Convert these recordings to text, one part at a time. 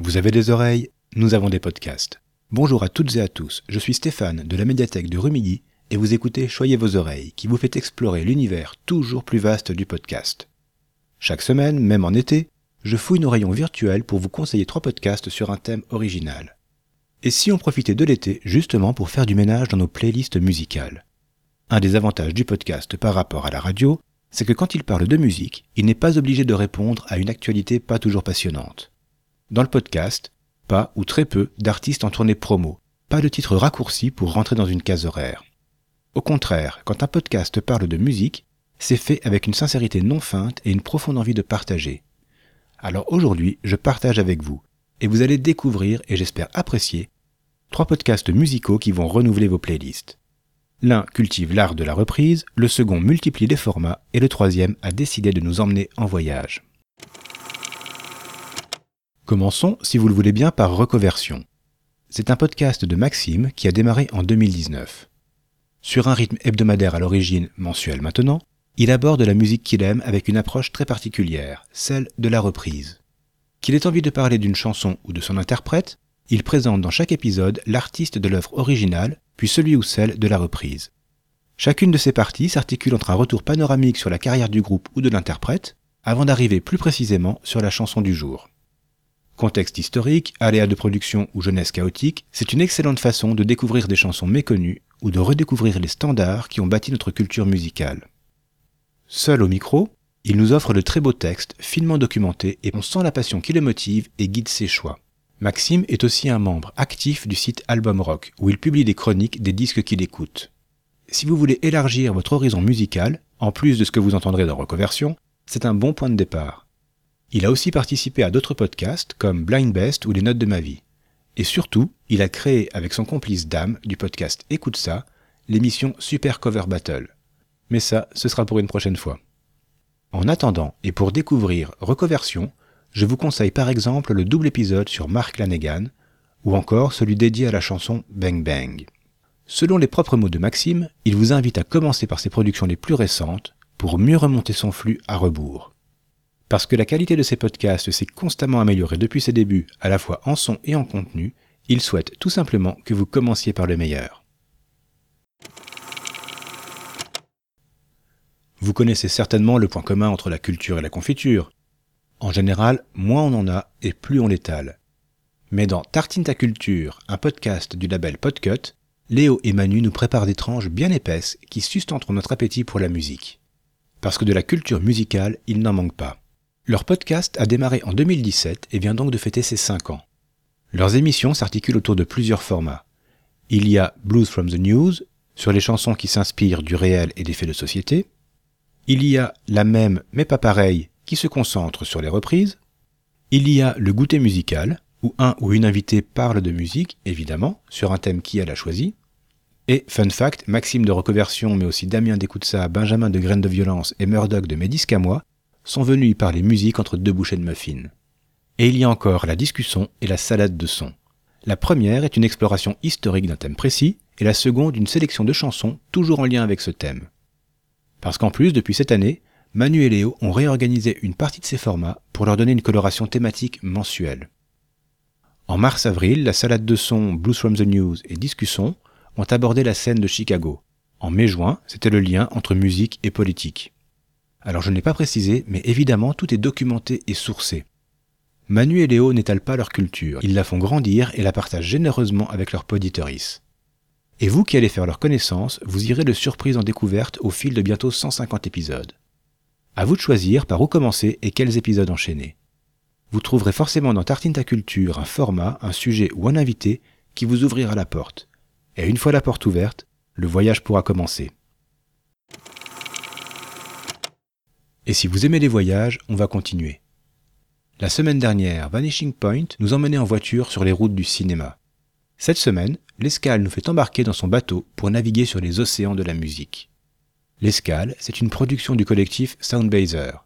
Vous avez des oreilles Nous avons des podcasts. Bonjour à toutes et à tous, je suis Stéphane de la médiathèque de Rumilly et vous écoutez Choyez vos oreilles qui vous fait explorer l'univers toujours plus vaste du podcast. Chaque semaine, même en été, je fouille nos rayons virtuels pour vous conseiller trois podcasts sur un thème original. Et si on profitait de l'été justement pour faire du ménage dans nos playlists musicales? Un des avantages du podcast par rapport à la radio, c'est que quand il parle de musique, il n'est pas obligé de répondre à une actualité pas toujours passionnante. Dans le podcast, pas ou très peu d'artistes en tournée promo, pas de titre raccourci pour rentrer dans une case horaire. Au contraire, quand un podcast parle de musique, c'est fait avec une sincérité non feinte et une profonde envie de partager. Alors aujourd'hui, je partage avec vous, et vous allez découvrir, et j'espère apprécier, trois podcasts musicaux qui vont renouveler vos playlists. L'un cultive l'art de la reprise, le second multiplie les formats, et le troisième a décidé de nous emmener en voyage. Commençons, si vous le voulez bien, par Reconversion. C'est un podcast de Maxime qui a démarré en 2019. Sur un rythme hebdomadaire à l'origine, mensuel maintenant, il aborde la musique qu'il aime avec une approche très particulière, celle de la reprise. Qu'il ait envie de parler d'une chanson ou de son interprète, il présente dans chaque épisode l'artiste de l'œuvre originale, puis celui ou celle de la reprise. Chacune de ces parties s'articule entre un retour panoramique sur la carrière du groupe ou de l'interprète, avant d'arriver plus précisément sur la chanson du jour. Contexte historique, aléas de production ou jeunesse chaotique, c'est une excellente façon de découvrir des chansons méconnues ou de redécouvrir les standards qui ont bâti notre culture musicale. Seul au micro, il nous offre de très beaux textes, finement documentés, et on sent la passion qui le motive et guide ses choix. Maxime est aussi un membre actif du site Album Rock, où il publie des chroniques des disques qu'il écoute. Si vous voulez élargir votre horizon musical, en plus de ce que vous entendrez dans Reconversion, c'est un bon point de départ. Il a aussi participé à d'autres podcasts comme Blind Best ou Les Notes de ma vie. Et surtout, il a créé avec son complice Dame du podcast Écoute ça, l'émission Super Cover Battle. Mais ça, ce sera pour une prochaine fois. En attendant, et pour découvrir Reconversion, je vous conseille par exemple le double épisode sur Mark Lanegan, ou encore celui dédié à la chanson Bang Bang. Selon les propres mots de Maxime, il vous invite à commencer par ses productions les plus récentes pour mieux remonter son flux à rebours. Parce que la qualité de ces podcasts s'est constamment améliorée depuis ses débuts, à la fois en son et en contenu, il souhaite tout simplement que vous commenciez par le meilleur. Vous connaissez certainement le point commun entre la culture et la confiture. En général, moins on en a et plus on l'étale. Mais dans Tartine ta culture, un podcast du label Podcut, Léo et Manu nous préparent des tranches bien épaisses qui sustenteront notre appétit pour la musique. Parce que de la culture musicale, il n'en manque pas. Leur podcast a démarré en 2017 et vient donc de fêter ses 5 ans. Leurs émissions s'articulent autour de plusieurs formats. Il y a Blues from the News, sur les chansons qui s'inspirent du réel et des faits de société. Il y a La même mais pas pareil, qui se concentre sur les reprises. Il y a Le goûter musical, où un ou une invitée parle de musique, évidemment, sur un thème qui elle a choisi. Et, fun fact, Maxime de Reconversion, mais aussi Damien d'Écoute ça, Benjamin de Graines de Violence et Murdoch de moi, sont venus y parler musique entre deux bouchées de muffins. Et il y a encore la discussion et la salade de sons. La première est une exploration historique d'un thème précis, et la seconde une sélection de chansons toujours en lien avec ce thème. Parce qu'en plus, depuis cette année, Manu et Léo ont réorganisé une partie de ces formats pour leur donner une coloration thématique mensuelle. En mars-avril, la salade de sons Blues from the News et Discussion ont abordé la scène de Chicago. En mai-juin, c'était le lien entre musique et politique. Alors je ne l'ai pas précisé, mais évidemment tout est documenté et sourcé. Manu et Léo n'étalent pas leur culture, ils la font grandir et la partagent généreusement avec leurs poditoris. Et vous qui allez faire leur connaissance, vous irez de surprise en découverte au fil de bientôt 150 épisodes. À vous de choisir par où commencer et quels épisodes enchaîner. Vous trouverez forcément dans Tartine ta culture un format, un sujet ou un invité qui vous ouvrira la porte. Et une fois la porte ouverte, le voyage pourra commencer. Et si vous aimez les voyages, on va continuer. La semaine dernière, Vanishing Point nous emmenait en voiture sur les routes du cinéma. Cette semaine, l'escale nous fait embarquer dans son bateau pour naviguer sur les océans de la musique. L'escale, c'est une production du collectif Soundbazer.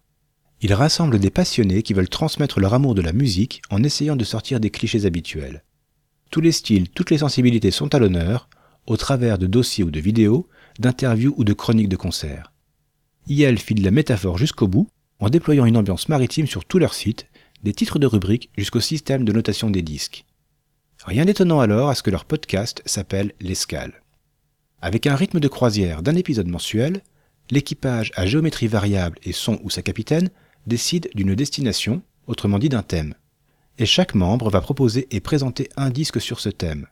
Il rassemble des passionnés qui veulent transmettre leur amour de la musique en essayant de sortir des clichés habituels. Tous les styles, toutes les sensibilités sont à l'honneur, au travers de dossiers ou de vidéos, d'interviews ou de chroniques de concerts. IL file la métaphore jusqu'au bout en déployant une ambiance maritime sur tout leur site, des titres de rubriques jusqu'au système de notation des disques. Rien d'étonnant alors à ce que leur podcast s'appelle L'Escale. Avec un rythme de croisière d'un épisode mensuel, l'équipage à géométrie variable et son ou sa capitaine décide d'une destination, autrement dit d'un thème. Et chaque membre va proposer et présenter un disque sur ce thème.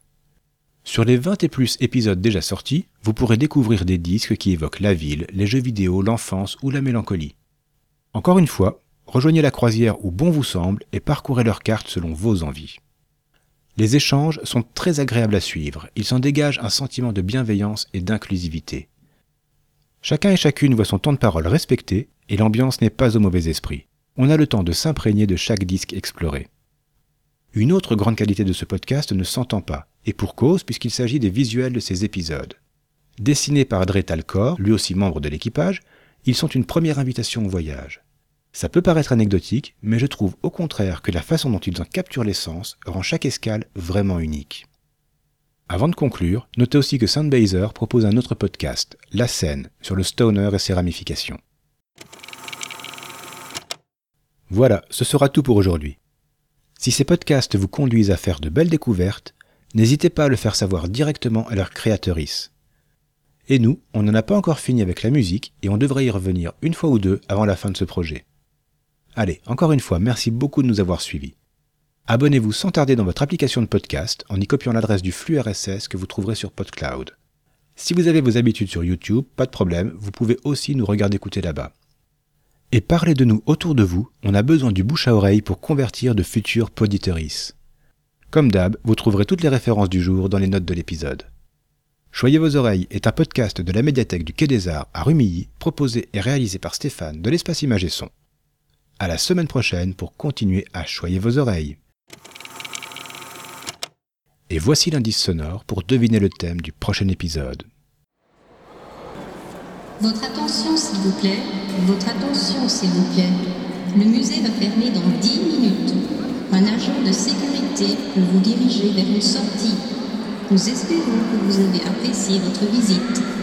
Sur les 20 et plus épisodes déjà sortis, vous pourrez découvrir des disques qui évoquent la ville, les jeux vidéo, l'enfance ou la mélancolie. Encore une fois, rejoignez la croisière où bon vous semble et parcourez leur carte selon vos envies. Les échanges sont très agréables à suivre, il s'en dégage un sentiment de bienveillance et d'inclusivité. Chacun et chacune voit son temps de parole respecté et l'ambiance n'est pas au mauvais esprit. On a le temps de s'imprégner de chaque disque exploré. Une autre grande qualité de ce podcast ne s'entend pas, et pour cause puisqu'il s'agit des visuels de ces épisodes. Dessinés par Dre Talcor, lui aussi membre de l'équipage, ils sont une première invitation au voyage. Ça peut paraître anecdotique, mais je trouve au contraire que la façon dont ils en capturent l'essence rend chaque escale vraiment unique. Avant de conclure, notez aussi que Sandbazer propose un autre podcast, La scène, sur le stoner et ses ramifications. Voilà, ce sera tout pour aujourd'hui. Si ces podcasts vous conduisent à faire de belles découvertes, n'hésitez pas à le faire savoir directement à leur créatrice. Et nous, on n'en a pas encore fini avec la musique et on devrait y revenir une fois ou deux avant la fin de ce projet. Allez, encore une fois, merci beaucoup de nous avoir suivis. Abonnez-vous sans tarder dans votre application de podcast en y copiant l'adresse du flux RSS que vous trouverez sur PodCloud. Si vous avez vos habitudes sur YouTube, pas de problème, vous pouvez aussi nous regarder écouter là-bas. Et parlez de nous autour de vous, on a besoin du bouche à oreille pour convertir de futurs poditeuristes. Comme d'hab, vous trouverez toutes les références du jour dans les notes de l'épisode. Choyez vos oreilles est un podcast de la médiathèque du Quai des Arts à Rumilly, proposé et réalisé par Stéphane de l'espace Image et Son. À la semaine prochaine pour continuer à choyer vos oreilles. Et voici l'indice sonore pour deviner le thème du prochain épisode. Votre attention, s'il vous plaît. Votre attention, s'il vous plaît. Le musée va fermer dans 10 minutes. Un agent de sécurité peut vous diriger vers une sortie. Nous espérons que vous avez apprécié votre visite.